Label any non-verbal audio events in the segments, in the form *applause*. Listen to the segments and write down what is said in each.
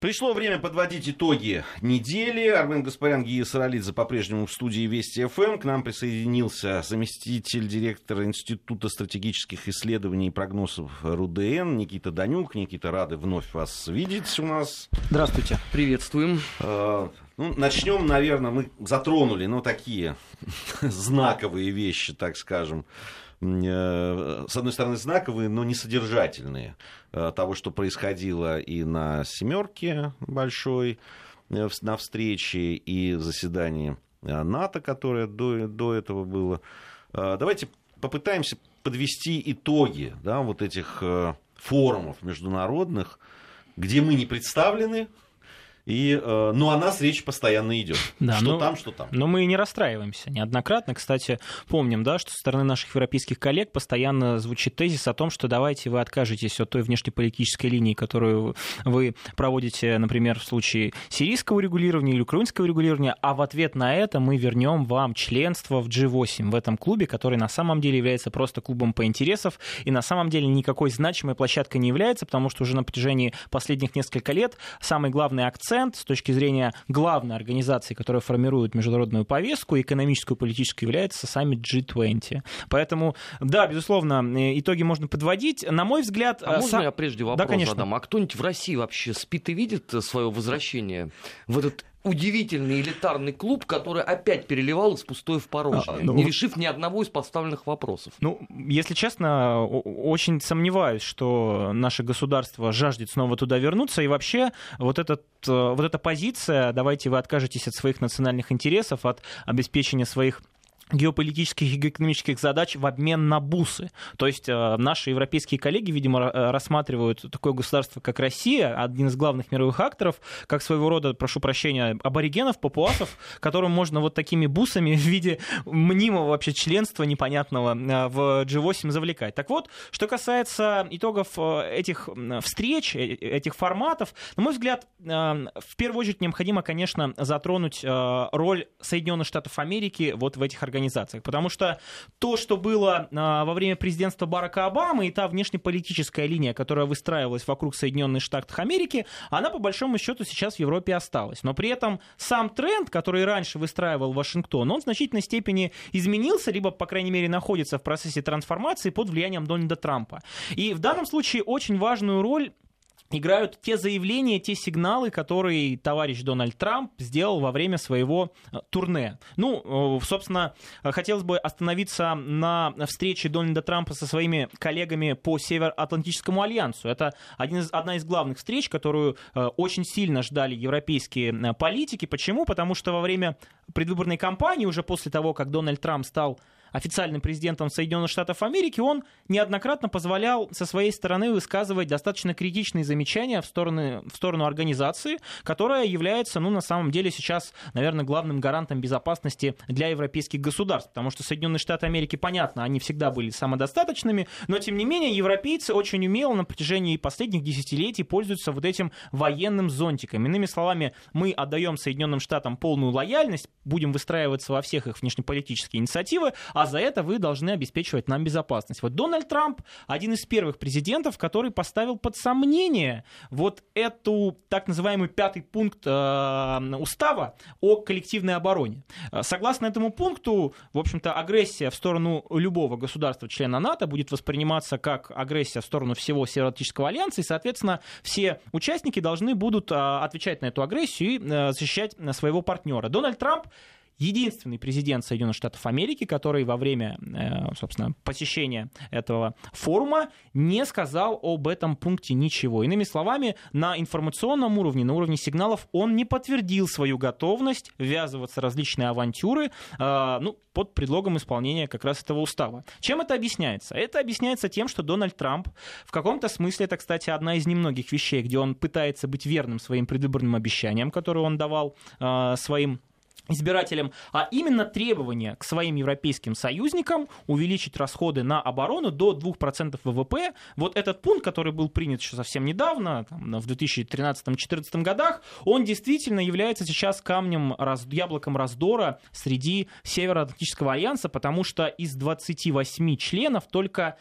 Пришло время подводить итоги недели. Армен Гаспарян, Гия Саралидзе по-прежнему в студии Вести ФМ. К нам присоединился заместитель директора Института стратегических исследований и прогнозов РУДН Никита Данюк. Никита, рады вновь вас видеть у нас. Здравствуйте, приветствуем. Э, ну, начнем, наверное, мы затронули, ну, такие *laughs* знаковые вещи, так скажем с одной стороны, знаковые, но не содержательные э, того, что происходило и на «семерке» большой, э, на встрече, и заседании НАТО, которое до, до этого было. Давайте попытаемся подвести итоги да, вот этих форумов международных, где мы не представлены, и, э, ну, о нас речь постоянно идет. *laughs* Да, что но, там, что там. Но мы не расстраиваемся неоднократно. Кстати, помним, да, что со стороны наших европейских коллег постоянно звучит тезис о том, что давайте вы откажетесь от той внешнеполитической линии, которую вы проводите, например, в случае сирийского регулирования или украинского регулирования, а в ответ на это мы вернем вам членство в G8, в этом клубе, который на самом деле является просто клубом по интересов и на самом деле никакой значимой площадкой не является, потому что уже на протяжении последних нескольких лет самый главный акцент акцент с точки зрения главной организации, которая формирует международную повестку, экономическую и политическую, является саммит G20. Поэтому, да, безусловно, итоги можно подводить. На мой взгляд... А можно я прежде вопрос да, конечно. задам? А кто-нибудь в России вообще спит и видит свое возвращение в этот удивительный элитарный клуб, который опять переливал из пустое в порожнее, а, ну... не решив ни одного из поставленных вопросов. Ну, если честно, очень сомневаюсь, что наше государство жаждет снова туда вернуться, и вообще вот, этот, э, вот эта позиция, давайте вы откажетесь от своих национальных интересов, от обеспечения своих геополитических и экономических задач в обмен на бусы. То есть э, наши европейские коллеги, видимо, э, рассматривают такое государство, как Россия, один из главных мировых акторов, как своего рода, прошу прощения, аборигенов, папуасов, которым можно вот такими бусами в виде мнимого вообще членства непонятного э, в G8 завлекать. Так вот, что касается итогов этих встреч, этих форматов, на мой взгляд, в первую очередь необходимо, конечно, затронуть роль Соединенных Штатов Америки вот в этих организациях организациях. Потому что то, что было а, во время президентства Барака Обамы и та внешнеполитическая линия, которая выстраивалась вокруг Соединенных Штатов Америки, она по большому счету сейчас в Европе осталась. Но при этом сам тренд, который раньше выстраивал Вашингтон, он в значительной степени изменился, либо, по крайней мере, находится в процессе трансформации под влиянием Дональда Трампа. И в данном случае очень важную роль играют те заявления, те сигналы, которые товарищ Дональд Трамп сделал во время своего э, турне. Ну, э, собственно, хотелось бы остановиться на встрече Дональда Трампа со своими коллегами по Североатлантическому альянсу. Это один из, одна из главных встреч, которую э, очень сильно ждали европейские политики. Почему? Потому что во время предвыборной кампании, уже после того, как Дональд Трамп стал официальным президентом Соединенных Штатов Америки, он неоднократно позволял со своей стороны высказывать достаточно критичные замечания в сторону, в сторону организации, которая является, ну, на самом деле, сейчас, наверное, главным гарантом безопасности для европейских государств, потому что Соединенные Штаты Америки, понятно, они всегда были самодостаточными, но, тем не менее, европейцы очень умело на протяжении последних десятилетий пользуются вот этим военным зонтиком. Иными словами, мы отдаем Соединенным Штатам полную лояльность, будем выстраиваться во всех их внешнеполитические инициативы, а за это вы должны обеспечивать нам безопасность. Вот Дональд Трамп один из первых президентов, который поставил под сомнение вот эту так называемый пятый пункт э, устава о коллективной обороне. Э, согласно этому пункту, в общем-то, агрессия в сторону любого государства-члена НАТО будет восприниматься как агрессия в сторону всего Североатлантического альянса, и, соответственно, все участники должны будут э, отвечать на эту агрессию и защищать своего партнера. Дональд Трамп единственный президент Соединенных Штатов Америки, который во время, э, собственно, посещения этого форума не сказал об этом пункте ничего. Иными словами, на информационном уровне, на уровне сигналов он не подтвердил свою готовность ввязываться в различные авантюры, э, ну, под предлогом исполнения как раз этого устава. Чем это объясняется? Это объясняется тем, что Дональд Трамп в каком-то смысле, это, кстати, одна из немногих вещей, где он пытается быть верным своим предвыборным обещаниям, которые он давал э, своим избирателям, а именно требование к своим европейским союзникам увеличить расходы на оборону до 2% ВВП. Вот этот пункт, который был принят еще совсем недавно, там, в 2013-2014 годах, он действительно является сейчас камнем, раз, яблоком раздора среди Североатлантического альянса, потому что из 28 членов только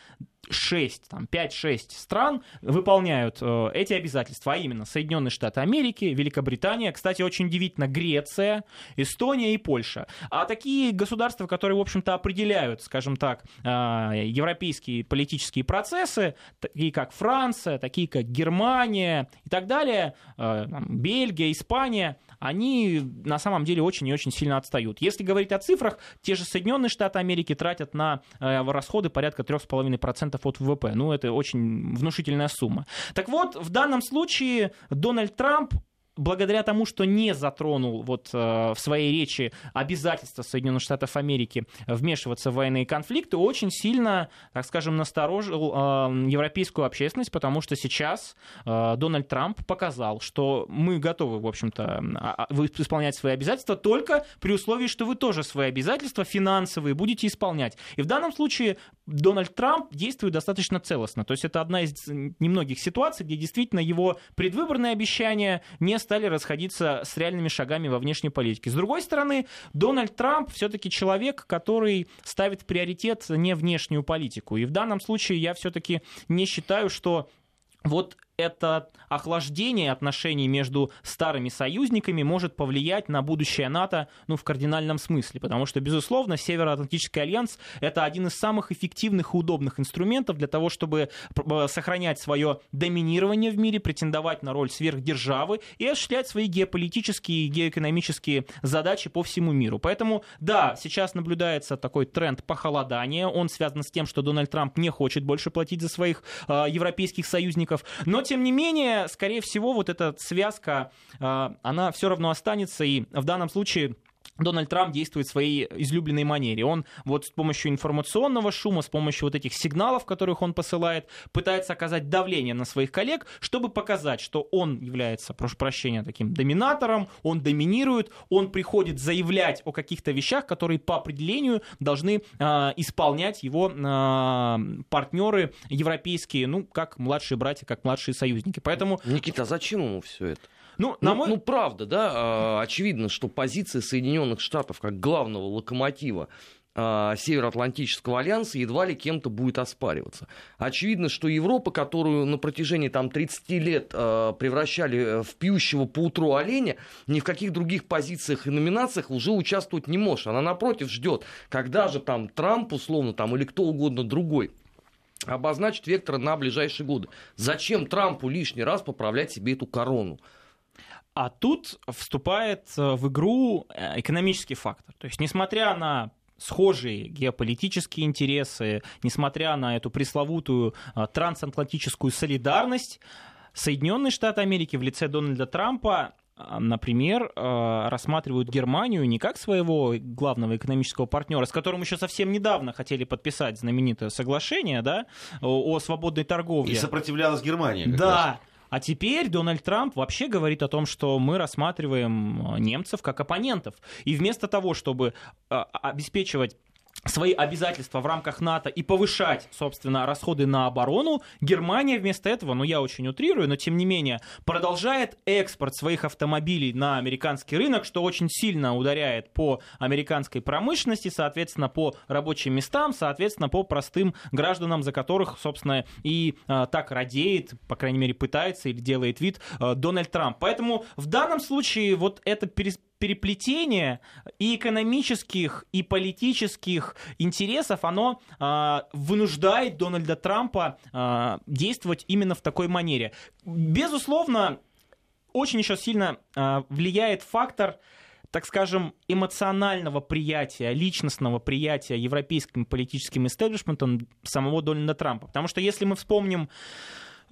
6, там, 5-6 стран выполняют э, эти обязательства, а именно Соединенные Штаты Америки, Великобритания, кстати, очень удивительно, Греция, Эстония и Польша. А такие государства, которые, в общем-то, определяют, скажем так, э, европейские политические процессы, такие как Франция, такие как Германия и так далее, э, Бельгия, Испания, они на самом деле очень и очень сильно отстают. Если говорить о цифрах, те же Соединенные Штаты Америки тратят на э, расходы порядка 3,5% от ВВП. Ну, это очень внушительная сумма. Так вот, в данном случае Дональд Трамп благодаря тому, что не затронул вот э, в своей речи обязательства Соединенных Штатов Америки вмешиваться в военные конфликты, очень сильно, так скажем, насторожил э, европейскую общественность, потому что сейчас э, Дональд Трамп показал, что мы готовы, в общем-то, а, а, исполнять свои обязательства только при условии, что вы тоже свои обязательства финансовые будете исполнять. И в данном случае Дональд Трамп действует достаточно целостно. То есть это одна из немногих ситуаций, где действительно его предвыборные обещания не стали расходиться с реальными шагами во внешней политике. С другой стороны, Дональд Трамп все-таки человек, который ставит приоритет не внешнюю политику. И в данном случае я все-таки не считаю, что вот это охлаждение отношений между старыми союзниками может повлиять на будущее НАТО ну, в кардинальном смысле, потому что, безусловно, Североатлантический альянс — это один из самых эффективных и удобных инструментов для того, чтобы э, сохранять свое доминирование в мире, претендовать на роль сверхдержавы и осуществлять свои геополитические и геоэкономические задачи по всему миру. Поэтому, да, сейчас наблюдается такой тренд похолодания, он связан с тем, что Дональд Трамп не хочет больше платить за своих э, европейских союзников, но тем не менее, скорее всего, вот эта связка, а, она все равно останется, и в данном случае Дональд Трамп действует в своей излюбленной манере. Он вот с помощью информационного шума, с помощью вот этих сигналов, которых он посылает, пытается оказать давление на своих коллег, чтобы показать, что он является, прошу прощения, таким доминатором, он доминирует, он приходит заявлять о каких-то вещах, которые по определению должны э, исполнять его э, партнеры европейские, ну, как младшие братья, как младшие союзники. Поэтому... Никита, а зачем ему все это? Ну, на ну, мой... ну, правда, да, а, очевидно, что позиция Соединенных Штатов как главного локомотива а, Североатлантического альянса едва ли кем-то будет оспариваться. Очевидно, что Европа, которую на протяжении там, 30 лет э, превращали в пьющего по утру оленя, ни в каких других позициях и номинациях уже участвовать не может. Она, напротив, ждет, когда же там Трамп, условно, там, или кто угодно другой обозначит вектор на ближайшие годы. Зачем Трампу лишний раз поправлять себе эту корону? А тут вступает э, в игру э, экономический фактор. То есть, несмотря на схожие геополитические интересы, несмотря на эту пресловутую э, трансатлантическую солидарность, Соединенные Штаты Америки в лице Дональда Трампа например, рассматривают Германию не как своего главного экономического партнера, с которым еще совсем недавно хотели подписать знаменитое соглашение да, о свободной торговле. И сопротивлялась Германия. Да, раз. А теперь Дональд Трамп вообще говорит о том, что мы рассматриваем э, немцев как оппонентов. И вместо того, чтобы э, обеспечивать свои обязательства в рамках НАТО и повышать, собственно, расходы на оборону, Германия вместо этого, ну я очень утрирую, но тем не менее, продолжает экспорт своих автомобилей на американский рынок, что очень сильно ударяет по американской промышленности, соответственно, по рабочим местам, соответственно, по простым гражданам, за которых, собственно, и э, так радеет, по крайней мере, пытается или делает вид э, Дональд Трамп. Поэтому в данном случае вот это перес переплетение и экономических, и политических интересов, оно э, вынуждает Дональда Трампа э, действовать именно в такой манере. Безусловно, очень еще сильно э, влияет фактор так скажем, эмоционального приятия, личностного приятия европейским политическим истеблишментом самого Дональда Трампа. Потому что если мы вспомним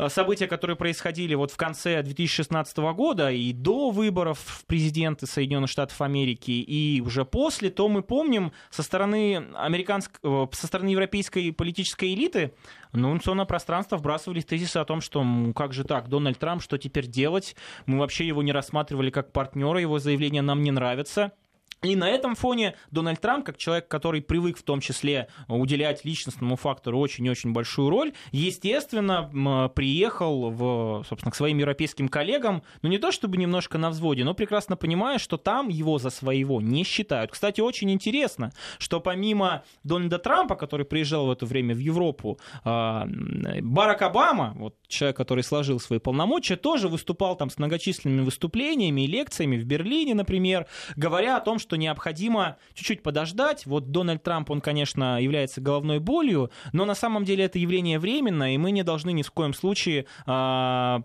события, которые происходили вот в конце 2016 года и до выборов в президенты Соединенных Штатов Америки и уже после, то мы помним со стороны, американской, э, со стороны европейской политической элиты ну, информационное пространство вбрасывались тезисы о том, что ну, как же так, Дональд Трамп, что теперь делать? Мы вообще его не рассматривали как партнера, его заявление нам не нравится. И на этом фоне Дональд Трамп, как человек, который привык в том числе уделять личностному фактору очень-очень большую роль, естественно, приехал в, собственно, к своим европейским коллегам, ну не то чтобы немножко на взводе, но прекрасно понимая, что там его за своего не считают. Кстати, очень интересно, что помимо Дональда Трампа, который приезжал в это время в Европу, а, Барак Обама, вот человек, который сложил свои полномочия, тоже выступал там с многочисленными выступлениями и лекциями в Берлине, например, говоря о том, что необходимо чуть-чуть подождать. Вот Дональд Трамп, он, конечно, является головной болью, но на самом деле это явление временное, и мы не должны ни в коем случае а,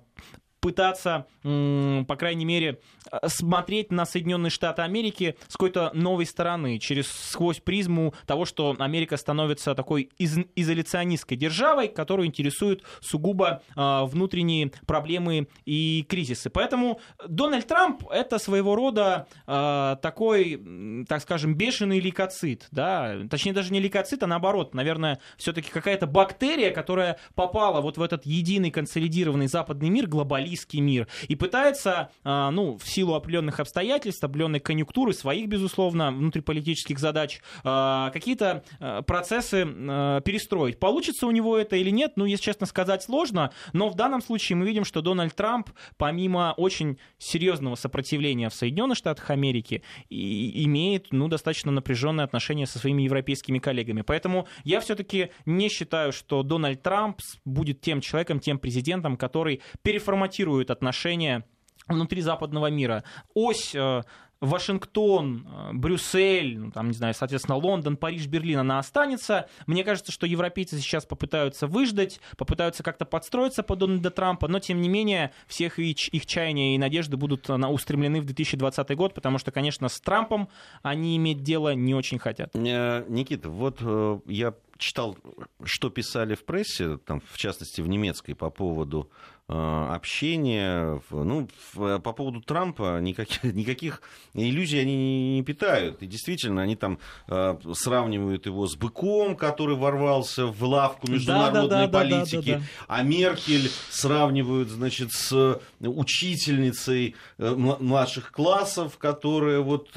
пытаться, по крайней мере, смотреть на Соединенные Штаты Америки с какой-то новой стороны, через сквозь призму того, что Америка становится такой из, изоляционистской державой, которую интересуют сугубо э, внутренние проблемы и кризисы. Поэтому Дональд Трамп это своего рода э, такой, так скажем, бешеный лейкоцит, да, точнее даже не лейкоцит, а наоборот, наверное, все-таки какая-то бактерия, которая попала вот в этот единый консолидированный западный мир, глобалистский мир, и пытается, э, ну, в силу определенных обстоятельств, определенной конъюнктуры, своих, безусловно, внутриполитических задач, а, какие-то а, процессы а, перестроить. Получится у него это или нет, ну, если честно сказать, сложно, но в данном случае мы видим, что Дональд Трамп, помимо очень серьезного сопротивления в Соединенных Штатах Америки, имеет, ну, достаточно напряженные отношения со своими европейскими коллегами. Поэтому я все-таки не считаю, что Дональд Трамп будет тем человеком, тем президентом, который переформатирует отношения внутри западного мира. Ось э, Вашингтон, э, Брюссель, ну, там, не знаю, соответственно, Лондон, Париж, Берлин, она останется. Мне кажется, что европейцы сейчас попытаются выждать, попытаются как-то подстроиться под Дональда Трампа, но, тем не менее, всех их чаяния и надежды будут э, устремлены в 2020 год, потому что, конечно, с Трампом они иметь дело не очень хотят. Никита, вот я читал, что писали в прессе, там, в частности, в немецкой, по поводу Э, общения. Ну, по поводу Трампа никаких, *laughs* никаких иллюзий они не питают. И действительно, они там э, сравнивают его с быком, который ворвался в лавку международной да, да, да, политики, да, да, да. а Меркель сравнивают, значит, с учительницей э, младших классов, которая вот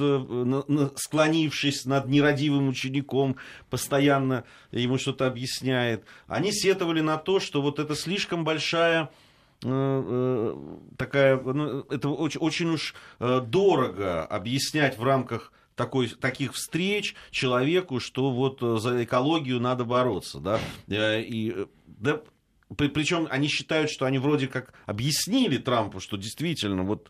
склонившись над нерадивым учеником, постоянно ему что-то объясняет. Они сетовали на то, что вот это слишком большая Э, э, такая, ну, это очень, очень уж э, дорого объяснять в рамках такой, таких встреч человеку, что вот за экологию надо бороться, да, и да, причем они считают, что они вроде как объяснили Трампу, что действительно вот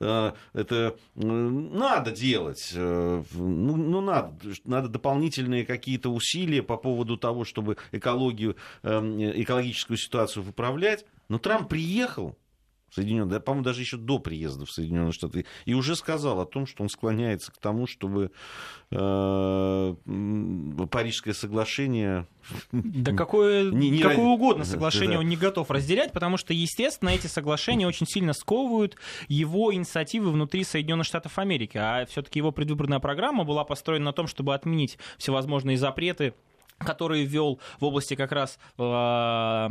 э, это э, надо делать. Э, ну, ну, надо, надо дополнительные какие-то усилия по поводу того, чтобы экологию, э, экологическую ситуацию выправлять. Но Трамп приехал в Соединенные, по-моему, даже еще до приезда в Соединенные Штаты, и уже сказал о том, что он склоняется к тому, чтобы э, Парижское соглашение... Да какое, *laughs* не, не какое угодно соглашение да, да. он не готов разделять, потому что, естественно, эти соглашения очень сильно сковывают его инициативы внутри Соединенных Штатов Америки. А все-таки его предвыборная программа была построена на том, чтобы отменить всевозможные запреты который ввел в области как раз э,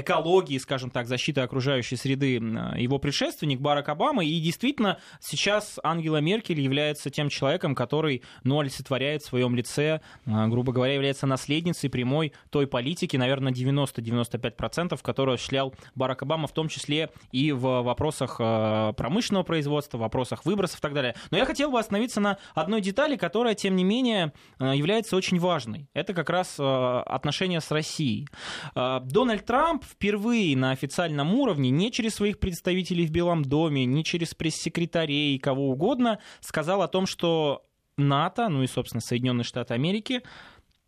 экологии, скажем так, защиты окружающей среды его предшественник Барак Обама. И действительно, сейчас Ангела Меркель является тем человеком, который ну, олицетворяет в своем лице, э, грубо говоря, является наследницей прямой той политики, наверное, 90-95%, которую осуществлял Барак Обама, в том числе и в вопросах э, промышленного производства, вопросах выбросов и так далее. Но я хотел бы остановиться на одной детали, которая, тем не менее, является очень важной. Это как раз э, отношения с Россией. Э, Дональд Трамп впервые на официальном уровне, не через своих представителей в Белом доме, не через пресс-секретарей, кого угодно, сказал о том, что НАТО, ну и, собственно, Соединенные Штаты Америки,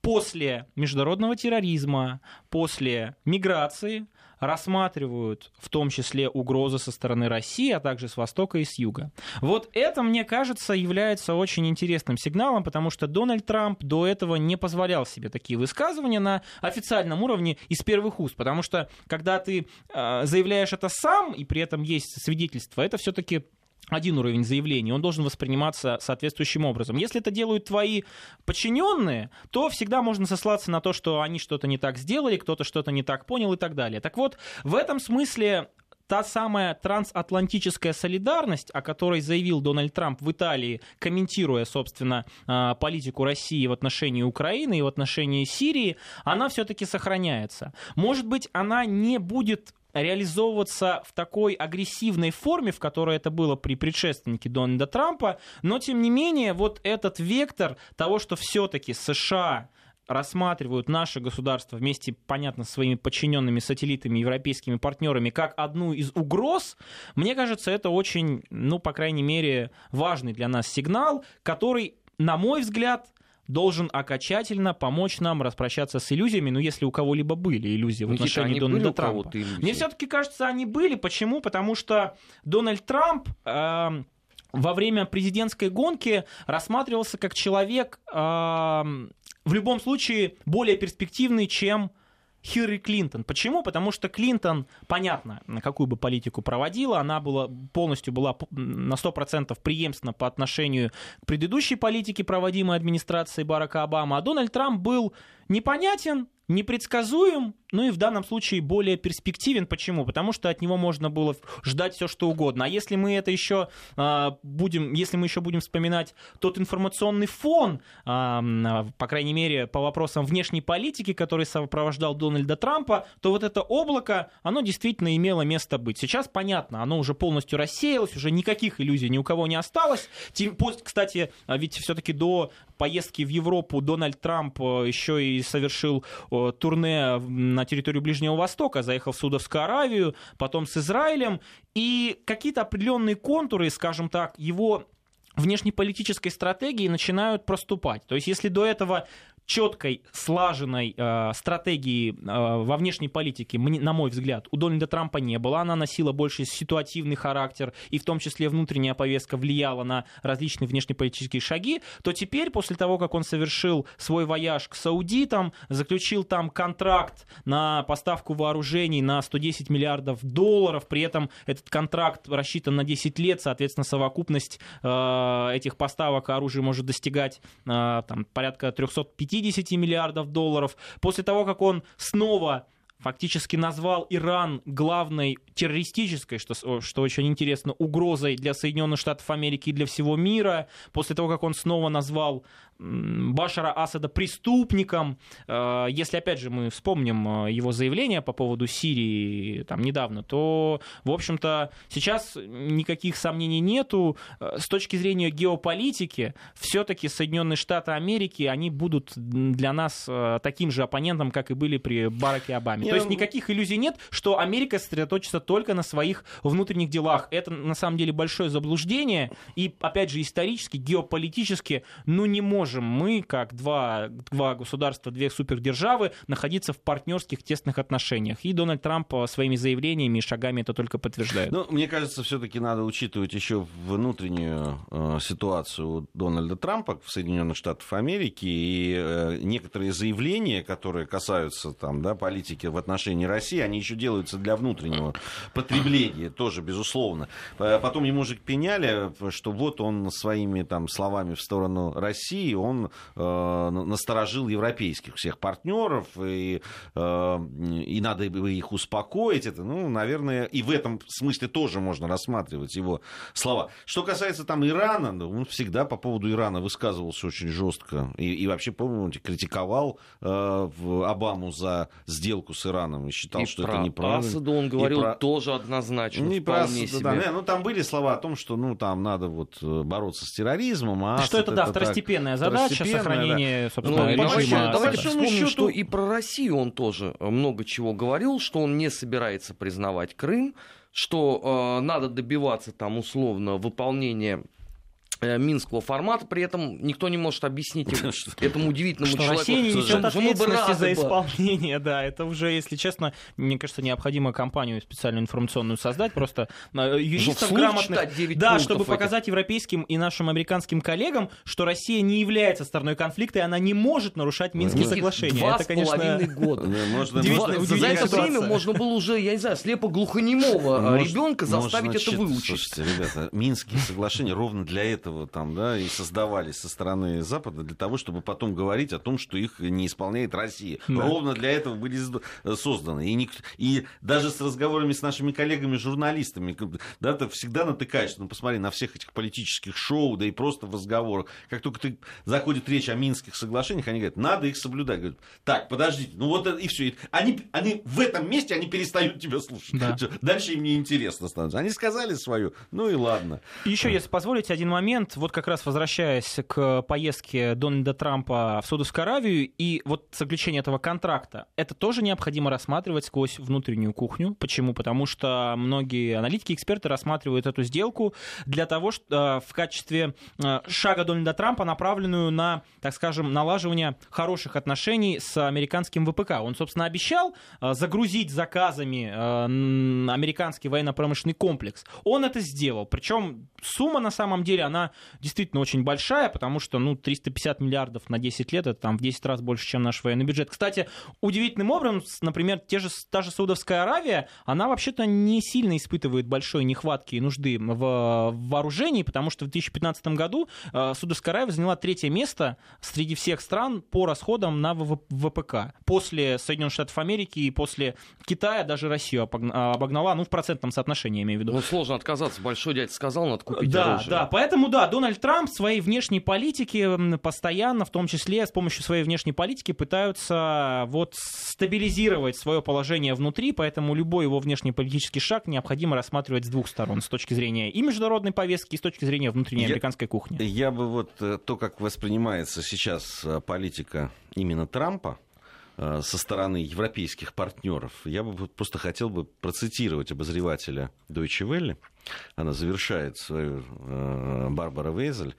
после международного терроризма, после миграции – рассматривают в том числе угрозы со стороны России, а также с востока и с юга. Вот это, мне кажется, является очень интересным сигналом, потому что Дональд Трамп до этого не позволял себе такие высказывания на официальном уровне из первых уст, потому что когда ты э, заявляешь это сам, и при этом есть свидетельство, это все-таки один уровень заявления, он должен восприниматься соответствующим образом. Если это делают твои подчиненные, то всегда можно сослаться на то, что они что-то не так сделали, кто-то что-то не так понял и так далее. Так вот, в этом смысле та самая трансатлантическая солидарность, о которой заявил Дональд Трамп в Италии, комментируя, собственно, а, политику России в отношении Украины и в отношении Сирии, она все-таки сохраняется. Может быть, она не будет реализовываться в такой агрессивной форме, в которой это было при предшественнике Дональда Трампа, но тем не менее вот этот вектор того, что все-таки США рассматривают наше государство вместе, понятно, с своими подчиненными сателлитами, европейскими партнерами, как одну из угроз, мне кажется, это очень, ну, по крайней мере, важный для нас сигнал, который, на мой взгляд, должен окончательно помочь нам распрощаться с иллюзиями, ну, если у кого-либо были иллюзии в отношении Никита, Дональда Трампа. Мне все-таки кажется, они были. Почему? Потому что Дональд Трамп... Э, во время президентской гонки рассматривался как человек э, в любом случае более перспективный, чем Хиллари Клинтон. Почему? Потому что Клинтон, понятно, на какую бы политику проводила, она была, полностью была на 100% преемственна по отношению к предыдущей политике, проводимой администрацией Барака Обамы, а Дональд Трамп был непонятен, непредсказуем, ну и в данном случае более перспективен. Почему? Потому что от него можно было ждать все, что угодно. А если мы это еще э, будем, если мы еще будем вспоминать тот информационный фон, э, по крайней мере, по вопросам внешней политики, который сопровождал Дональда Трампа, то вот это облако, оно действительно имело место быть. Сейчас понятно, оно уже полностью рассеялось, уже никаких иллюзий ни у кого не осталось. Кстати, ведь все-таки до поездки в Европу Дональд Трамп еще и совершил турне на территорию Ближнего Востока, заехал в Судовскую Аравию, потом с Израилем, и какие-то определенные контуры, скажем так, его внешнеполитической стратегии начинают проступать. То есть если до этого четкой, слаженной э, стратегии э, во внешней политике, на мой взгляд, у Дональда Трампа не было. Она носила больше ситуативный характер, и в том числе внутренняя повестка влияла на различные внешнеполитические шаги, то теперь, после того, как он совершил свой вояж к саудитам, заключил там контракт на поставку вооружений на 110 миллиардов долларов, при этом этот контракт рассчитан на 10 лет, соответственно, совокупность э, этих поставок оружия может достигать э, там, порядка 350 50 миллиардов долларов. После того, как он снова фактически назвал Иран главной террористической, что, что очень интересно, угрозой для Соединенных Штатов Америки и для всего мира. После того, как он снова назвал Башара Асада преступником. Э, если, опять же, мы вспомним э, его заявление по поводу Сирии там, недавно, то, в общем-то, сейчас никаких сомнений нету. Э, с точки зрения геополитики, все-таки Соединенные Штаты Америки, они будут для нас таким же оппонентом, как и были при Бараке Обаме. Я... То есть никаких иллюзий нет, что Америка сосредоточится только на своих внутренних делах. Это, на самом деле, большое заблуждение. И, опять же, исторически, геополитически, ну, не может можем мы, как два, два государства, две супердержавы, находиться в партнерских тесных отношениях. И Дональд Трамп своими заявлениями и шагами это только подтверждает. Ну, мне кажется, все-таки надо учитывать еще внутреннюю э, ситуацию Дональда Трампа в Соединенных Штатах Америки и э, некоторые заявления, которые касаются там, да, политики в отношении России, они еще делаются для внутреннего потребления, тоже, безусловно. Потом ему же пеняли, что вот он своими там словами в сторону России, он э, насторожил европейских всех партнеров, и, э, и надо их успокоить. Это, ну, наверное, и в этом смысле тоже можно рассматривать его слова. Что касается там Ирана, ну, он всегда по поводу Ирана высказывался очень жестко. И, и вообще, помните, критиковал э, Обаму за сделку с Ираном и считал, и что это неправильно. Асаду он говорил про... тоже однозначно. Не про Асаду, да, ну там были слова о том, что ну там надо вот э, бороться с терроризмом. А что это, да, второстепенная так задача сохранения, да. собственно, ну, режима. Давайте вспомним, что и про Россию он тоже много чего говорил, что он не собирается признавать Крым, что э, надо добиваться там условно выполнения Э, минского формата, при этом никто не может объяснить *laughs* этому удивительному что человеку. Россия не несет ответственности за исполнение, да, это уже, если честно, мне кажется, необходимо компанию специальную информационную создать, просто э, юристов грамотных, да, чтобы показать европейским и нашим американским коллегам, что Россия не является стороной конфликта, и она не может нарушать Минские соглашения. Два это, конечно, с половиной *laughs* года. За это время можно было уже, я не знаю, слепо-глухонемого ребенка заставить это выучить. Слушайте, ребята, Минские соглашения ровно для этого этого там, да, и создавались со стороны Запада для того, чтобы потом говорить о том, что их не исполняет Россия. Да. Ровно для этого были созданы. И, ник... и даже с разговорами с нашими коллегами-журналистами, да, ты всегда натыкаешься, ну, посмотри, на всех этих политических шоу, да и просто в разговорах. Как только ты заходит речь о Минских соглашениях, они говорят, надо их соблюдать. Говорят, так, подождите, ну вот и все. Они, они в этом месте они перестают тебя слушать. Да. Дальше им не интересно становится. Они сказали свою, ну и ладно. Еще, если позволите, один момент. Вот как раз возвращаясь к поездке Дональда Трампа в Саудовскую Аравию и вот заключение этого контракта, это тоже необходимо рассматривать сквозь внутреннюю кухню. Почему? Потому что многие аналитики, эксперты рассматривают эту сделку для того, что э, в качестве э, шага Дональда Трампа, направленную на, так скажем, налаживание хороших отношений с американским ВПК. Он, собственно, обещал э, загрузить заказами американский военно-промышленный комплекс. Он это сделал. Причем сумма, на самом деле, она действительно очень большая, потому что, ну, 350 миллиардов на 10 лет, это там в 10 раз больше, чем наш военный бюджет. Кстати, удивительным образом, например, те же, та же Саудовская Аравия, она вообще-то не сильно испытывает большой нехватки и нужды в вооружении, потому что в 2015 году э, Саудовская Аравия заняла третье место среди всех стран по расходам на ВПК. После Соединенных Штатов Америки и после Китая даже Россию обогнала, ну, в процентном соотношении, я имею в виду. Ну, сложно отказаться. Большой дядя сказал, надо купить да, оружие. Да, поэтому, да, Дональд Трамп своей внешней политики постоянно, в том числе с помощью своей внешней политики, пытаются вот стабилизировать свое положение внутри, поэтому любой его внешнеполитический шаг необходимо рассматривать с двух сторон, с точки зрения и международной повестки, и с точки зрения внутренней я, американской кухни. Я бы вот э, то, как воспринимается сейчас э, политика именно Трампа, со стороны европейских партнеров, я бы просто хотел бы процитировать обозревателя Deutsche Welle. Она завершает свою, э, Барбара Вейзель,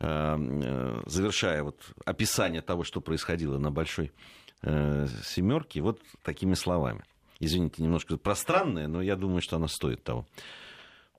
э, завершая вот описание того, что происходило на Большой Семерке, вот такими словами. Извините, немножко пространное, но я думаю, что она стоит того.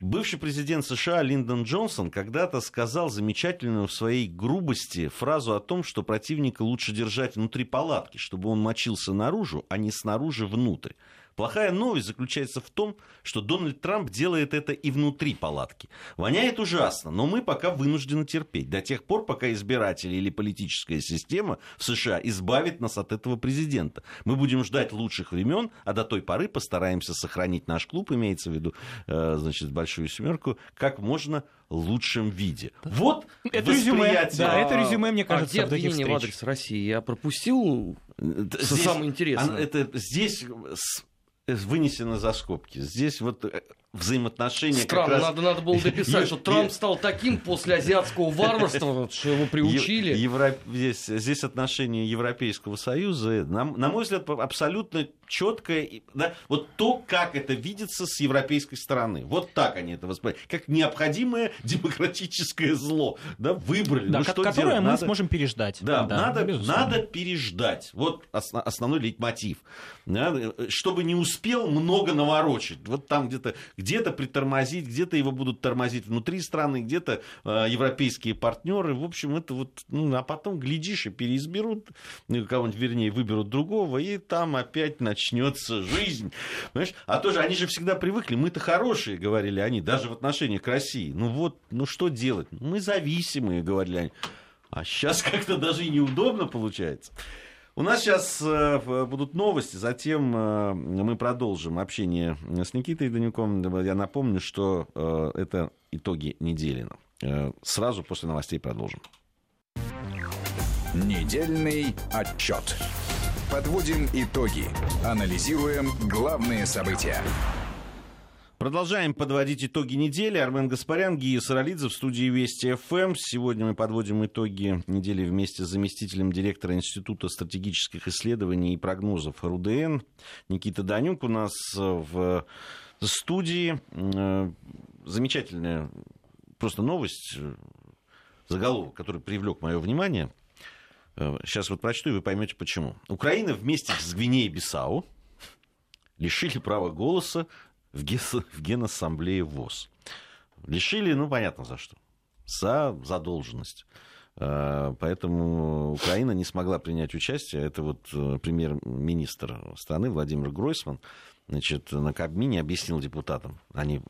Бывший президент США Линдон Джонсон когда-то сказал замечательную в своей грубости фразу о том, что противника лучше держать внутри палатки, чтобы он мочился наружу, а не снаружи внутрь. Плохая новость заключается в том, что Дональд Трамп делает это и внутри палатки. Воняет ужасно, но мы пока вынуждены терпеть. До тех пор, пока избиратели или политическая система в США избавит нас от этого президента. Мы будем ждать лучших времен, а до той поры постараемся сохранить наш клуб, имеется в виду, э, значит, большую семерку, как можно лучшем виде. Вот это резюме. Да, это резюме, мне кажется, а где обвинение в адрес России? Я пропустил здесь, самое интересное. Это здесь вынесено за скобки. Здесь вот э, взаимоотношения. Странно, раз... надо, надо было дописать, *laughs* что Трамп стал таким после азиатского варварства, что его приучили. Евро... Здесь, здесь отношения Европейского Союза, на, на мой взгляд, абсолютно четкое, да, вот то, как это видится с европейской стороны. Вот так они это воспринимают. Как необходимое демократическое зло. Да, выбрали. Да, ну, что которое делать? мы надо... сможем переждать. Да, да надо, надо переждать. Вот основной лейтмотив. Да, чтобы не успел много наворочить. Вот там где-то где-то притормозить, где-то его будут тормозить внутри страны, где-то э, европейские партнеры. В общем, это вот, ну, а потом, глядишь, и переизберут, ну, кого-нибудь, вернее, выберут другого, и там опять начнется жизнь. Понимаешь? А тоже они же всегда привыкли, мы-то хорошие, говорили они, даже в отношении к России. Ну вот, ну что делать? Мы зависимые, говорили они. А сейчас *laughs* как-то даже и неудобно получается. У нас сейчас э, будут новости, затем э, мы продолжим общение с Никитой Данюком. Я напомню, что э, это итоги недели. Сразу после новостей продолжим. Недельный отчет. Подводим итоги. Анализируем главные события. Продолжаем подводить итоги недели. Армен Гаспарян, Гия Саралидзе в студии Вести ФМ. Сегодня мы подводим итоги недели вместе с заместителем директора Института стратегических исследований и прогнозов РУДН Никита Данюк у нас в студии. Э, замечательная просто новость, заголовок, который привлек мое внимание. Э, сейчас вот прочту, и вы поймете почему. Украина вместе с Гвинеей-Бисау лишили права голоса в, ГЕС, в Генассамблее ВОЗ. Лишили, ну, понятно за что. За задолженность. Э, поэтому Украина не смогла принять участие. Это вот э, премьер-министр страны Владимир Гройсман значит, на Кабмине объяснил депутатам. Они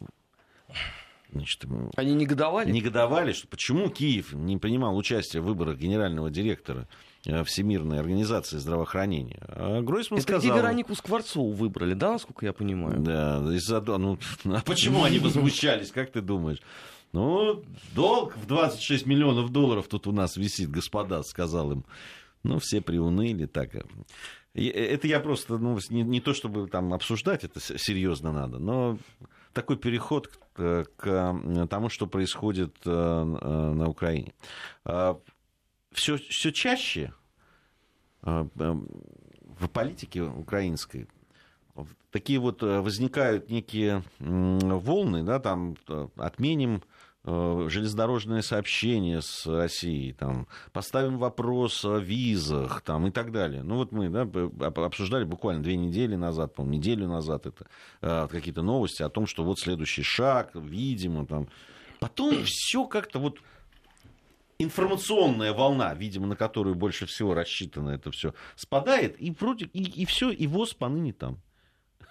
Значит, Они негодовали? Негодовали, что почему Киев не принимал участие в выборах генерального директора Всемирной организации здравоохранения. А Гройсман Это сказал... где Веронику Скворцову выбрали, да, насколько я понимаю? Да, из-за... Ну, *laughs* а почему они *laughs* возмущались, как ты думаешь? Ну, долг в 26 миллионов долларов тут у нас висит, господа, сказал им. Ну, все приуныли так. Это я просто, ну, не, не то чтобы там обсуждать это серьезно надо, но такой переход к, к тому, что происходит э, э, на Украине. Все, все чаще э, в политике украинской такие вот возникают некие волны, да, там отменим Э, железнодорожное сообщение с Россией, там, поставим вопрос о визах там, и так далее. Ну вот мы да, обсуждали буквально две недели назад, по неделю назад это э, какие-то новости о том, что вот следующий шаг, видимо, там. Потом все как-то вот информационная волна, видимо, на которую больше всего рассчитано это все, спадает, и вроде и, и все, и ВОЗ поныне там.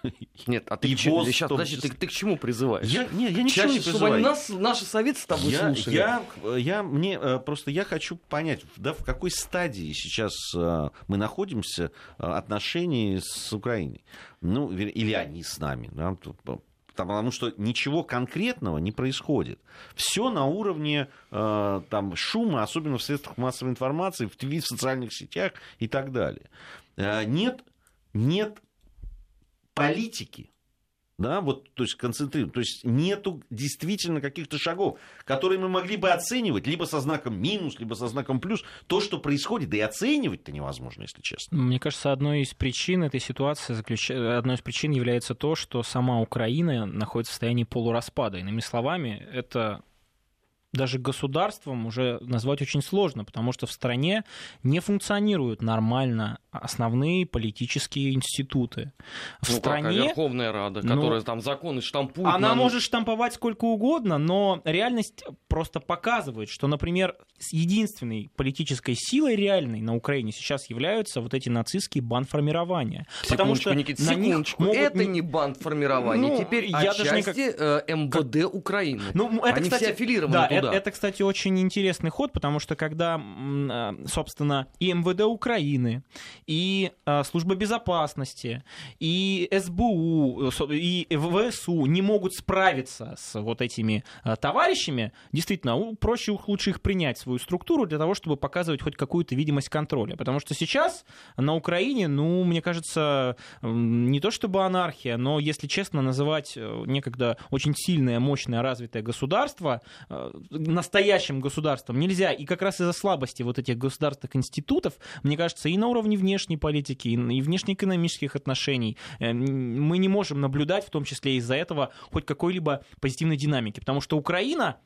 *laughs* Нет, а ты, к чему, сейчас, подожди, ты, ты к чему призываешь? Я, не, я ничего Чаще не призываю. Нас, наши советы с тобой я, слушали. Я, я, мне, э, просто я хочу понять, да, в какой стадии сейчас э, мы находимся э, отношений с Украиной. Ну, или они с нами. Да, потому что ничего конкретного не происходит. Все на уровне э, там, шума, особенно в средствах массовой информации, в ТВ, в социальных сетях и так далее. Э, нет, нет политики. Да, вот, то есть концентрируем. То есть нету действительно каких-то шагов, которые мы могли бы оценивать либо со знаком минус, либо со знаком плюс. То, что происходит, да и оценивать-то невозможно, если честно. Мне кажется, одной из причин этой ситуации, заключ... одной из причин является то, что сама Украина находится в состоянии полураспада. Иными словами, это даже государством уже назвать очень сложно, потому что в стране не функционируют нормально основные политические институты. В ну, стране... Как, а Верховная Рада, ну, которая там законы штампует. Она нам... может штамповать сколько угодно, но реальность просто показывает, что, например, единственной политической силой реальной на Украине сейчас являются вот эти нацистские бандформирования. Потому что Никита, на них могут... Это не бандформирование, ну, теперь я отчасти даже никак... э, МВД. Украины. Ну, это, Они кстати, все аффилированы да, туда. Это, это, кстати, очень интересный ход, потому что когда, э, собственно, и МВД Украины, и э, Служба безопасности, и СБУ, и ВСУ не могут справиться с вот этими э, товарищами, действительно, проще лучше их принять в свою структуру для того, чтобы показывать хоть какую-то видимость контроля. Потому что сейчас на Украине, ну, мне кажется, не то чтобы анархия, но, если честно, называть некогда очень сильное, мощное, развитое государство настоящим государством нельзя. И как раз из-за слабости вот этих государственных институтов, мне кажется, и на уровне внешней политики, и внешнеэкономических отношений э, мы не можем наблюдать, в том числе из-за этого, хоть какой-либо позитивной динамики. Потому что Украина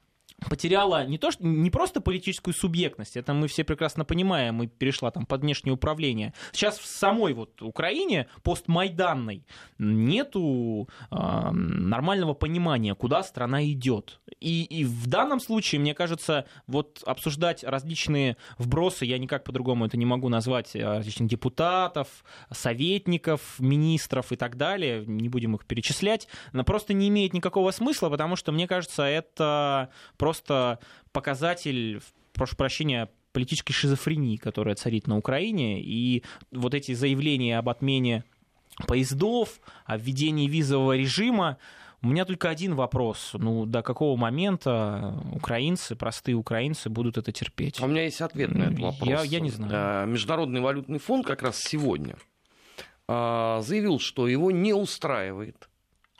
потеряла не, то, что, не просто политическую субъектность, это мы все прекрасно понимаем, и перешла там под внешнее управление. Сейчас в самой вот Украине, постмайданной, нету э, нормального понимания, куда страна идет. И, и в данном случае, мне кажется, вот обсуждать различные вбросы, я никак по-другому это не могу назвать, э, различных депутатов, советников, министров и так далее, не будем их перечислять, просто не имеет никакого смысла, потому что, мне кажется, это просто показатель, прошу прощения, политической шизофрении, которая царит на Украине, и вот эти заявления об отмене поездов, о введении визового режима, у меня только один вопрос. Ну, до какого момента украинцы, простые украинцы, будут это терпеть? А у меня есть ответ на этот вопрос. Я, я не знаю. Э, Международный валютный фонд как раз сегодня э, заявил, что его не устраивает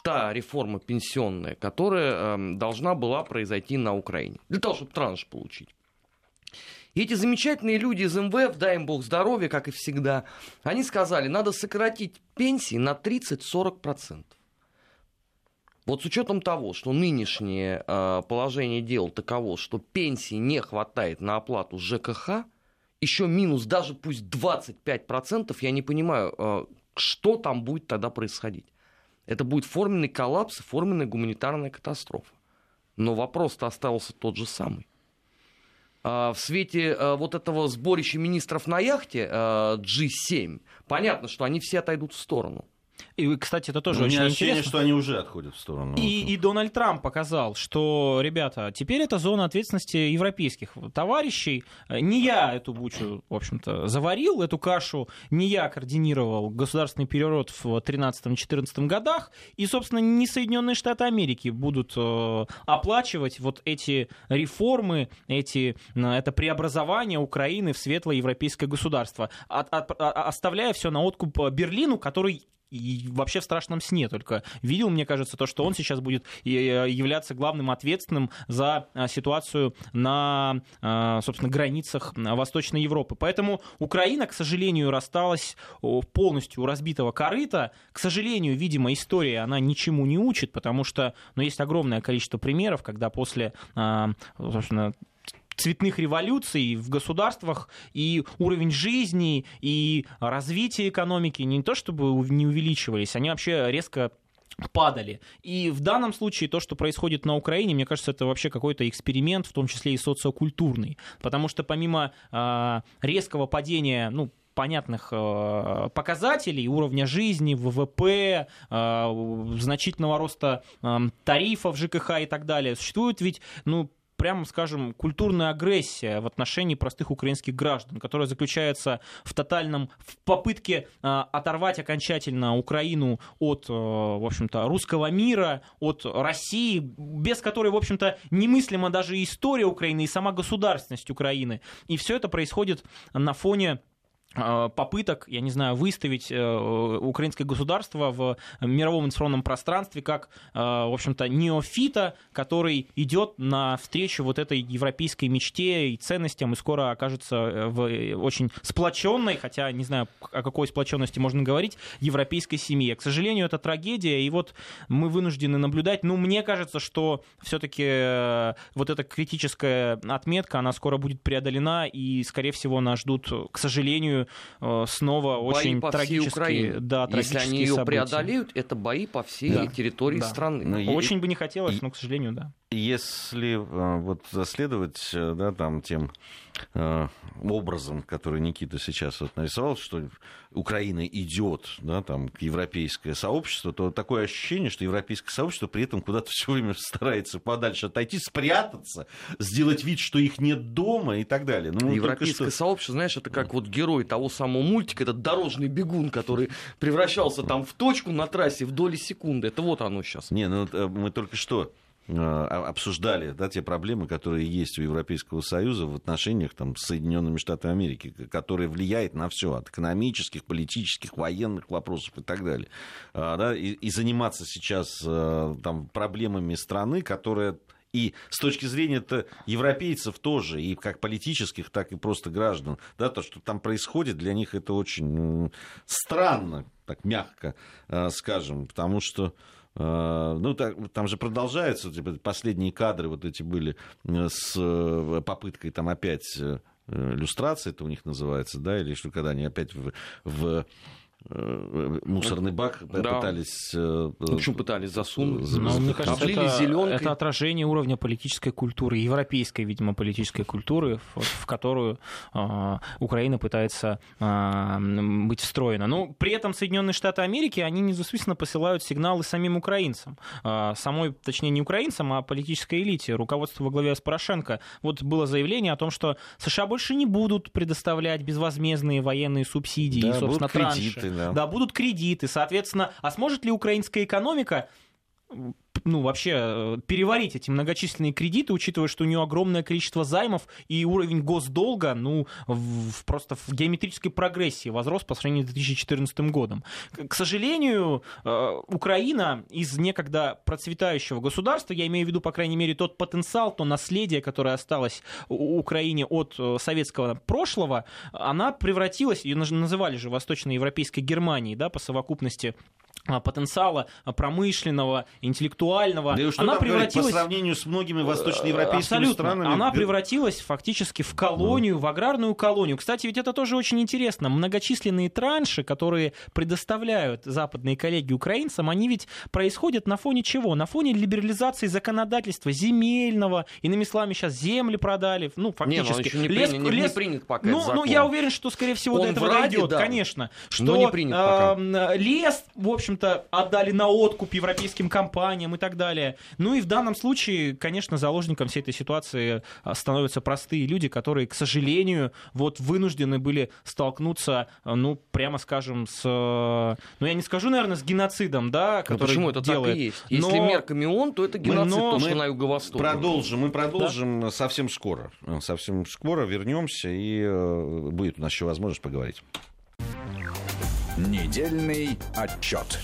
та реформа пенсионная, которая э, должна была произойти на Украине, для того, чтобы транш получить. И эти замечательные люди из МВФ, дай им бог здоровья, как и всегда, они сказали, надо сократить пенсии на 30-40%. Вот с учетом того, что нынешнее э, положение дел таково, что пенсии не хватает на оплату ЖКХ, еще минус даже пусть 25%, я не понимаю, э, что там будет тогда происходить. Это будет форменный коллапс, форменная гуманитарная катастрофа. Но вопрос-то остался тот же самый. А, в свете а, вот этого сборища министров на яхте а, G7, понятно, что они все отойдут в сторону. И, кстати, это тоже ну, очень ощущение, интересно. что они уже отходят в сторону. И, и Дональд Трамп показал, что, ребята, теперь это зона ответственности европейских товарищей. Не я эту бучу, в общем-то, заварил, эту кашу, не я координировал государственный переворот в 13-14 годах, и, собственно, не Соединенные Штаты Америки будут э, оплачивать вот эти реформы, эти, э, это преобразование Украины в светлое европейское государство, от, от, оставляя все на откуп Берлину, который и вообще в страшном сне только видел, мне кажется, то, что он сейчас будет э, являться главным ответственным за э, ситуацию на, э, собственно, границах Восточной Европы. Поэтому Украина, к сожалению, рассталась полностью у разбитого корыта. К сожалению, видимо, история, она ничему не учит, потому что ну, есть огромное количество примеров, когда после собственно, цветных революций в государствах, и уровень жизни, и развитие экономики не то чтобы не увеличивались, они вообще резко падали. И в данном случае то, что происходит на Украине, мне кажется, это вообще какой-то эксперимент, в том числе и социокультурный. Потому что помимо э, резкого падения, ну, понятных э, показателей уровня жизни, ВВП, э, значительного роста э, тарифов ЖКХ и так далее, существует ведь ну, прямо скажем, культурная агрессия в отношении простых украинских граждан, которая заключается в тотальном, в попытке э, оторвать окончательно Украину от, э, в общем-то, русского мира, от России, без которой, в общем-то, немыслима даже история Украины и сама государственность Украины. И все это происходит на фоне попыток, я не знаю, выставить э, украинское государство в мировом информационном пространстве как, э, в общем-то, неофита, который идет навстречу вот этой европейской мечте и ценностям и скоро окажется в очень сплоченной, хотя не знаю, о какой сплоченности можно говорить, европейской семье. К сожалению, это трагедия, и вот мы вынуждены наблюдать. Ну, мне кажется, что все-таки вот эта критическая отметка, она скоро будет преодолена, и, скорее всего, нас ждут, к сожалению, Э, снова бои очень по трагические, да, Если они ее события. преодолеют, это бои по всей да. территории да. страны. Но очень и... бы не хотелось, но, к сожалению, да. Если э, вот заследовать э, да, там, тем э, образом, который Никита сейчас вот нарисовал, что Украина идет да, там, к европейское сообщество, то такое ощущение, что европейское сообщество при этом куда-то *laughs* все время старается подальше отойти, спрятаться, сделать вид, что их нет дома и так далее. Ну, европейское что... сообщество, знаешь, это как вот герой того самого мультика, этот дорожный бегун, который превращался там в точку на трассе в доли секунды. Это вот оно сейчас. Не, ну мы только что Э, обсуждали да, те проблемы, которые есть у Европейского Союза в отношениях там, с Соединенными Штатами Америки, которые влияют на все, от экономических, политических, военных вопросов и так далее. А, да, и, и заниматься сейчас э, там, проблемами страны, которая и с точки зрения -то европейцев тоже, и как политических, так и просто граждан, да, то, что там происходит, для них это очень странно, так мягко э, скажем, потому что Э, ну, так, там же продолжаются типа, последние кадры вот эти были э, с э, попыткой там опять люстрации, это у них называется, да, или что, когда они опять в, в Э, мусорный бак да. пытались... Э, в общем, пытались засунуть. Но, мне кажется, это, это отражение уровня политической культуры, европейской, видимо, политической культуры, в, в которую э, Украина пытается э, быть встроена. Но при этом Соединенные Штаты Америки, они недвусмысленно посылают сигналы самим украинцам. Э, самой, точнее, не украинцам, а политической элите, руководству во главе с Порошенко. Вот было заявление о том, что США больше не будут предоставлять безвозмездные военные субсидии, да, собственно, транши да. да, будут кредиты, соответственно, а сможет ли украинская экономика ну, вообще э, переварить эти многочисленные кредиты, учитывая, что у нее огромное количество займов и уровень госдолга, ну, в, просто в геометрической прогрессии возрос по сравнению с 2014 годом. К сожалению, э, Украина из некогда процветающего государства, я имею в виду, по крайней мере, тот потенциал, то наследие, которое осталось у Украине от э, советского прошлого, она превратилась, ее называли же восточноевропейской Германией, да, по совокупности потенциала промышленного, интеллектуального. Да и что она превратилась по сравнению с многими восточноевропейскими Абсолютно. странами. Она превратилась фактически в колонию, в аграрную колонию. Кстати, ведь это тоже очень интересно. Многочисленные транши, которые предоставляют западные коллеги украинцам, они ведь происходят на фоне чего? На фоне либерализации законодательства земельного. Иными словами, сейчас земли продали. Ну, фактически. Не, ну, не, лес, принят, лес... не принят пока ну, ну, я уверен, что, скорее всего, Он до этого ради, дойдет, да. конечно. Что не принят пока. Э, лес, в общем общем-то, отдали на откуп европейским компаниям и так далее. Ну и в данном случае, конечно, заложником всей этой ситуации а, становятся простые люди, которые, к сожалению, вот вынуждены были столкнуться, а, ну, прямо скажем, с, ну, я не скажу, наверное, с геноцидом, да, ну, который почему это делает. так и есть? Если но... мерками он, то это геноцид, но... то, что на юго-востоке. Продолжим, мы продолжим да? совсем скоро. Совсем скоро вернемся, и э, будет у нас еще возможность поговорить. Недельный отчет.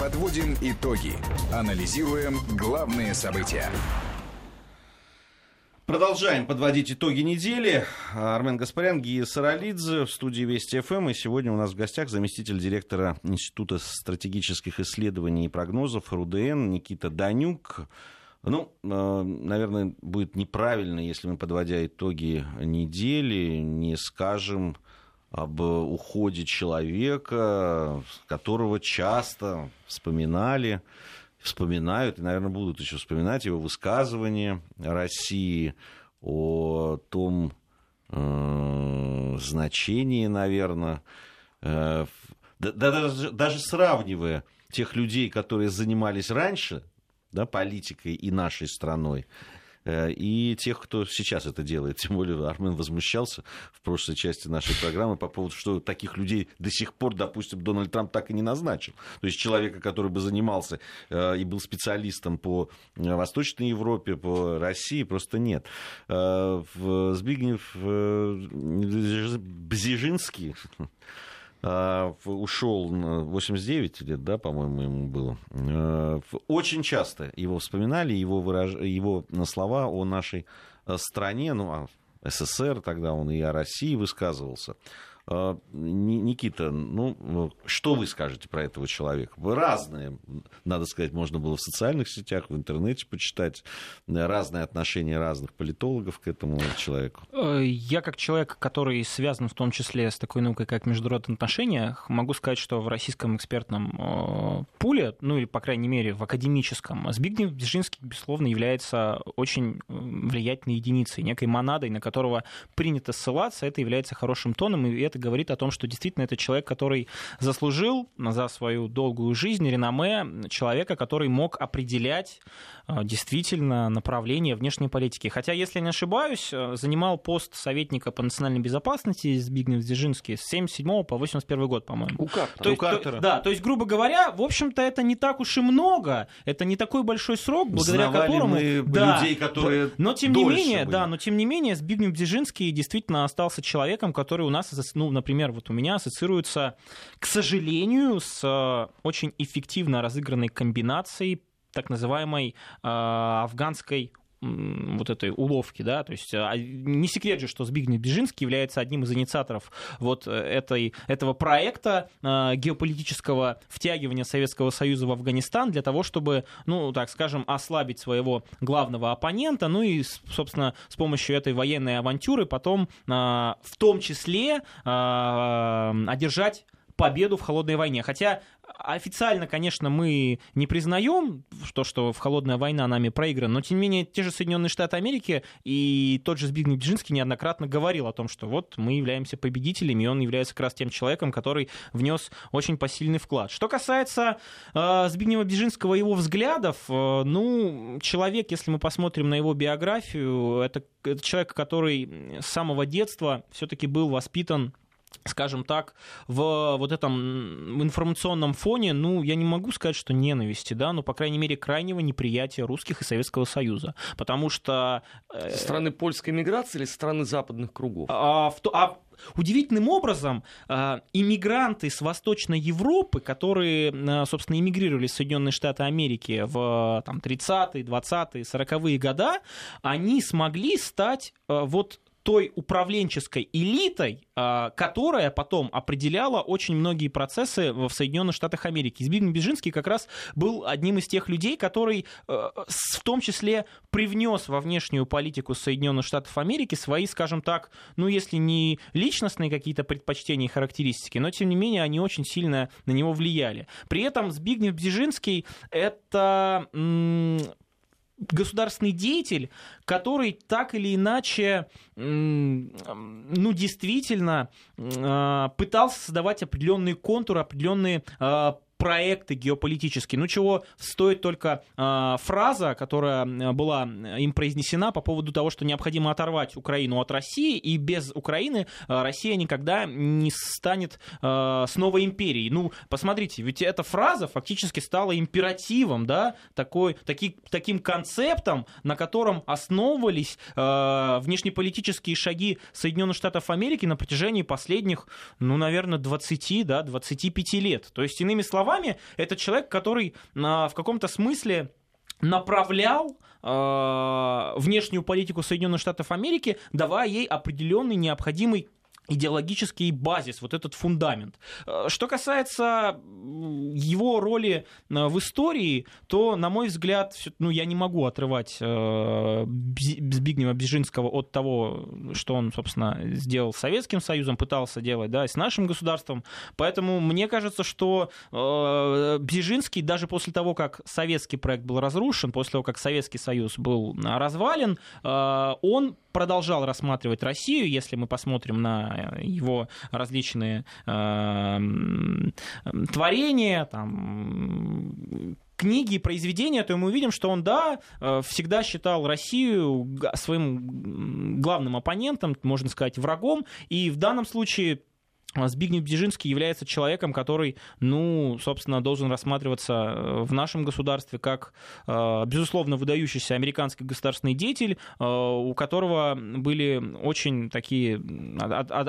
Подводим итоги. Анализируем главные события. Продолжаем подводить итоги недели. Армен Гаспарян, Гия Саралидзе в студии Вести ФМ. И сегодня у нас в гостях заместитель директора Института стратегических исследований и прогнозов РУДН Никита Данюк. Ну, э, наверное, будет неправильно, если мы, подводя итоги недели, не скажем об уходе человека, которого часто вспоминали, вспоминают и, наверное, будут еще вспоминать его высказывания России о том э, значении, наверное, э, да, даже, даже сравнивая тех людей, которые занимались раньше да, политикой и нашей страной, и тех, кто сейчас это делает. *laughs* Тем более Армен возмущался в прошлой части нашей программы по поводу, что таких людей до сих пор, допустим, Дональд Трамп так и не назначил. То есть человека, который бы занимался э, и был специалистом по э, Восточной Европе, по России, просто нет. Збигнев Бзижинский *laughs* ушел 89 лет, да, по-моему, ему было. А, очень часто его вспоминали, его, выраж... его слова о нашей стране, ну, о СССР тогда он и о России высказывался. А, Никита, ну, что вы скажете про этого человека? Вы разные, надо сказать, можно было в социальных сетях, в интернете почитать разные отношения разных политологов к этому человеку. Э, я как человек, который связан в том числе с такой наукой, как международные отношения, могу сказать, что в российском экспертном э, пуле, ну или, по крайней мере, в академическом, Збигнев Бжезинский, безусловно, является очень влиятельной единицей, некой монадой, на которого принято ссылаться, это является хорошим тоном, и это это говорит о том, что действительно это человек, который заслужил за свою долгую жизнь реноме человека, который мог определять э, действительно направление внешней политики. Хотя, если не ошибаюсь, э, занимал пост советника по национальной безопасности Збигнев Дзержинский с 77 по 81 год, по-моему. У Картера. То есть, У Картера. То, да, то есть, грубо говоря, в общем-то, это не так уж и много, это не такой большой срок, благодаря Знавали которому... Мы да, людей, которые но тем не менее, были. да, но тем не менее, Збигнев Дзержинский действительно остался человеком, который у нас ну, ну, например, вот у меня ассоциируется, к сожалению, с э, очень эффективно разыгранной комбинацией так называемой э, афганской вот этой уловки, да, то есть а, не секрет же, что Збигнев Бежинский является одним из инициаторов вот э, этой, этого проекта э, геополитического втягивания Советского Союза в Афганистан для того, чтобы, ну, так скажем, ослабить своего главного оппонента, ну и, собственно, с помощью этой военной авантюры потом э, в том числе одержать победу в холодной войне. Хотя официально, конечно, мы не признаем то, что в холодная война нами проиграна, но тем не менее те же Соединенные Штаты Америки и тот же Збигнев Бжинский неоднократно говорил о том, что вот мы являемся победителями, и он является как раз тем человеком, который внес очень посильный вклад. Что касается э, Збигнева Бжинского и его взглядов, э, ну, человек, если мы посмотрим на его биографию, это, это человек, который с самого детства все-таки был воспитан скажем так, в вот этом информационном фоне, ну, я не могу сказать, что ненависти, да, но, по крайней мере, крайнего неприятия русских и Советского Союза, потому что... Э, со стороны польской миграции или со стороны западных кругов? А, в, а Удивительным образом, э, иммигранты с Восточной Европы, которые, э, собственно, иммигрировали в Соединенные Штаты Америки в там, 30-е, 20-е, 40-е годы, они смогли стать вот той управленческой элитой, а, которая потом определяла очень многие процессы в Соединенных Штатах Америки. Збигнев Бежинский как раз был одним из тех людей, который э, в том числе привнес во внешнюю политику Соединенных Штатов Америки свои, скажем так, ну если не личностные какие-то предпочтения и характеристики, но тем не менее они очень сильно на него влияли. При этом Збигнев Бжезинский это государственный деятель, который так или иначе, ну, действительно а, пытался создавать определенные контуры, определенные а, проекты геополитические. Ну, чего стоит только э, фраза, которая была им произнесена по поводу того, что необходимо оторвать Украину от России, и без Украины э, Россия никогда не станет э, снова империей. Ну, посмотрите, ведь эта фраза фактически стала императивом, да, такой, таки, таким концептом, на котором основывались э, внешнеполитические шаги Соединенных Штатов Америки на протяжении последних, ну, наверное, 20, да, 25 лет. То есть, иными словами, это человек, который э, в каком-то смысле направлял э, внешнюю политику Соединенных Штатов Америки, давая ей определенный необходимый идеологический базис, вот этот фундамент. Э, что касается его роли э, в истории, то, на мой взгляд, ну, я не могу отрывать э, Збигнева Бжезинского от того, что он, собственно, сделал с Советским Союзом, пытался делать, да, и с нашим государством. Поэтому мне кажется, что Бжезинский, даже после того, как советский проект был разрушен, после того, как Советский Союз был развален, он продолжал рассматривать Россию, если мы посмотрим на его различные э, творения, там, книги, произведения, то мы увидим, что он, да, э, всегда считал Россию своим главным оппонентом, можно сказать, врагом, и в данном случае Збигнев Бжезинский является человеком, который, ну, собственно, должен рассматриваться э, в нашем государстве как, э, безусловно, выдающийся американский государственный деятель, э, у которого были очень такие,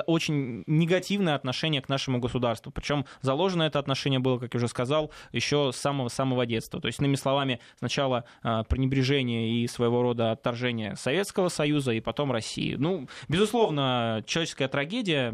очень негативные отношения к нашему государству. Причем заложено это отношение было, как я уже сказал, еще с самого-самого детства. То есть, иными словами, сначала пренебрежение и своего рода отторжение Советского Союза, и потом России. Ну, безусловно, человеческая трагедия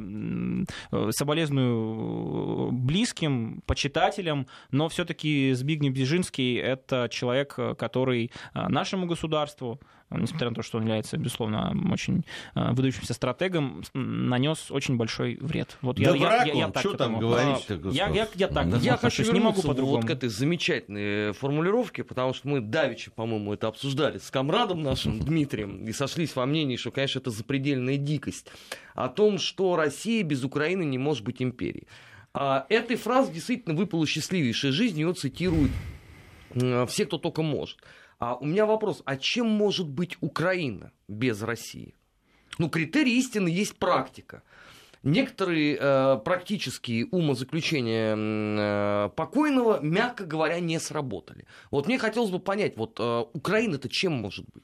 соболезную близким, почитателям, но все-таки Збигнев Бжезинский — это человек, который а, нашему государству, несмотря на то, что он является, безусловно, очень а, выдающимся стратегом, нанес очень большой вред. Вот да я, я, я, я так что там говорить я, я, я так да. Я хочу не могу по-другому. вот к этой замечательной формулировке, потому что мы давеча, по-моему, это обсуждали с комрадом нашим Дмитрием и сошлись во мнении, что, конечно, это запредельная дикость о том, что Россия без Украины не может быть империей. А этой фразы действительно выпала счастливейшая жизнь, ее цитируют все, кто только может. А у меня вопрос, а чем может быть Украина без России? Ну, критерий истины есть практика. Некоторые э, практические умозаключения э, покойного, мягко говоря, не сработали. Вот мне хотелось бы понять, вот э, Украина-то чем может быть?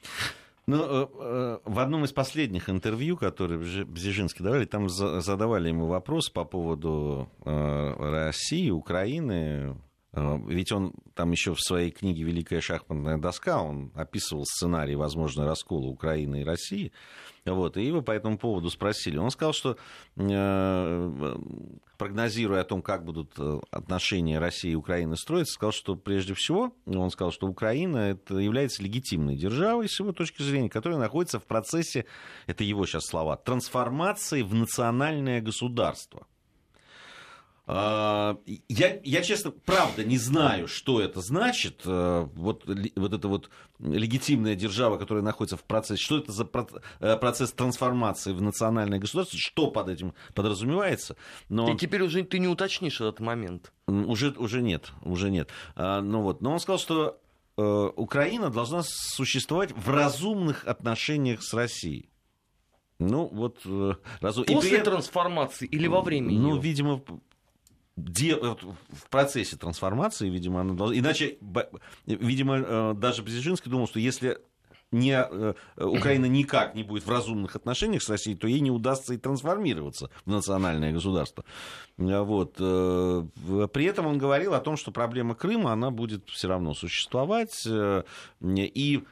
Ну, э, э, в одном из последних интервью, которые Бзижинский давали, там задавали ему вопрос по поводу э, России, Украины, ведь он там еще в своей книге «Великая шахматная доска» он описывал сценарий возможной раскола Украины и России. Вот, и его по этому поводу спросили. Он сказал, что э, прогнозируя о том, как будут э, отношения России и Украины строиться, сказал, что прежде всего, он сказал, что Украина это является легитимной державой с его точки зрения, которая находится в процессе, это его сейчас слова, трансформации в национальное государство. А, я, я, честно, правда не знаю, что это значит. Э, вот, вот эта вот легитимная держава, которая находится в процессе. Что это за э, процесс трансформации в национальное государство? Что под этим подразумевается? Но... И теперь уже ты не уточнишь этот момент. Уже, уже нет, уже нет. А, ну вот. Но он сказал, что э, Украина должна существовать в разумных отношениях с Россией. Ну, вот... Разум... После при... трансформации или во время Ну, ее? видимо, в процессе трансформации, видимо, она должна... Иначе, видимо, э, даже Бзижинский думал, что если не, э, Украина никак не будет в разумных отношениях с Россией, то ей не удастся и трансформироваться в национальное государство. Вот. Э, при этом он говорил о том, что проблема Крыма, она будет все равно существовать. И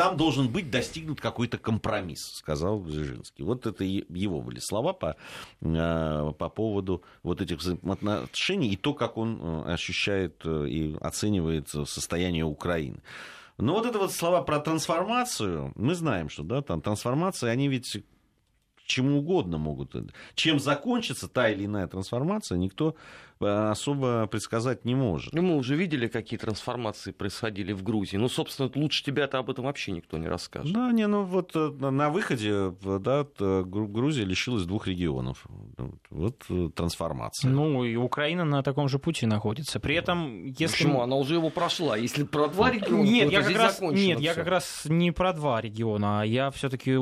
там должен быть достигнут какой-то компромисс, сказал Бжезинский. Вот это его были слова по, э, по поводу вот этих взаимоотношений и то, как он э, ощущает э, и оценивает состояние Украины. Но вот это вот слова про трансформацию, мы знаем, что да, там трансформации, они ведь чему угодно могут. Чем закончится та или иная трансформация, никто особо предсказать не может. Ну, мы уже видели, какие трансформации происходили в Грузии. Ну, собственно, лучше тебя-то об этом вообще никто не расскажет. Да, не, ну вот на выходе, да, Грузия лишилась двух регионов. Вот трансформация. Ну, и Украина на таком же пути находится. При этом, если... Почему? Она уже его прошла. Если про два региона, нет, то я как раз, нет, я как раз не про два региона. А я все-таки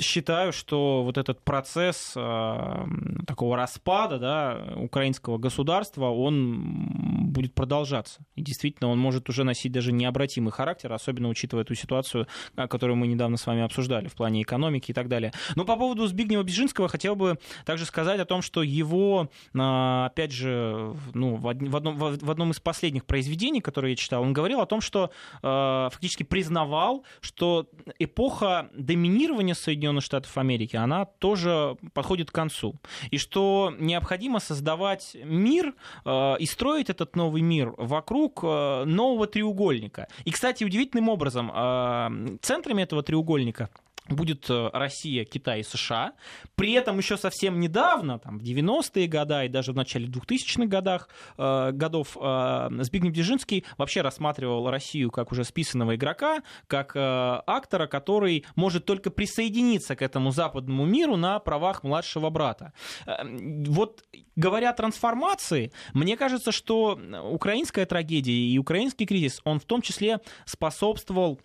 считаю, что вот этот процесс э, такого распада да, украинского государства, он будет продолжаться. И действительно, он может уже носить даже необратимый характер, особенно учитывая ту ситуацию, которую мы недавно с вами обсуждали в плане экономики и так далее. Но по поводу Збигнева Бежинского хотел бы также сказать о том, что его, а, опять же, ну, в, одном, в одном из последних произведений, которые я читал, он говорил о том, что э, фактически признавал, что эпоха доминирования Соединенных Штатов Америки, она тоже подходит к концу. И что необходимо создавать мир э, и строить этот новый мир вокруг э, нового треугольника. И, кстати, удивительным образом, э, центрами этого треугольника будет э, Россия, Китай и США. При этом еще совсем недавно, там, в 90-е годы и даже в начале 2000-х годах, э, годов э, Збигнев Дзержинский вообще рассматривал Россию как уже списанного игрока, как э, актора, который может только присоединиться к этому западному миру на правах младшего брата. Э, вот говоря о трансформации, мне кажется, что украинская трагедия и украинский кризис, он в том числе способствовал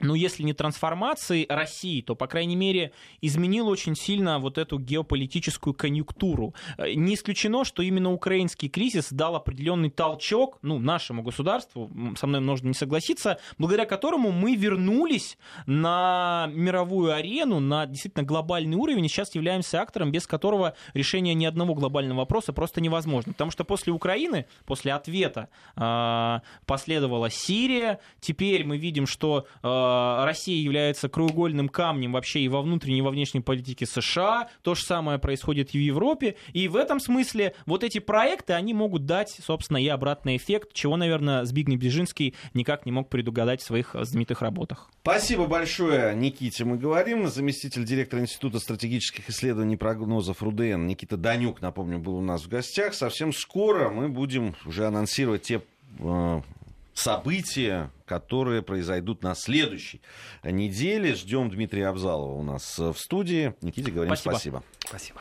ну, если не трансформации России, то, по крайней мере, изменил очень сильно вот эту геополитическую конъюнктуру. Э, не исключено, что именно украинский кризис дал определенный толчок, ну, нашему государству, со мной можно не согласиться, благодаря которому мы вернулись на мировую арену, на действительно глобальный уровень, и сейчас являемся актором, без которого решение ни одного глобального вопроса просто невозможно. Потому что после Украины, после ответа э, последовала Сирия, теперь мы видим, что Э, Россия является краеугольным камнем вообще и во внутренней, и во внешней политике США. То же самое происходит и в Европе. И в этом смысле вот эти проекты, они могут дать, собственно, и обратный эффект, чего, наверное, Збигнев Бежинский никак не мог предугадать в своих знаменитых работах. Спасибо большое, Никите. Мы говорим. Заместитель директора Института стратегических исследований и прогнозов РУДН Никита Данюк, напомню, был у нас в гостях. Совсем скоро мы будем уже анонсировать те э, события, которые произойдут на следующей неделе. Ждем Дмитрия Абзалова у нас в студии. Никите говорим спасибо. Спасибо. спасибо.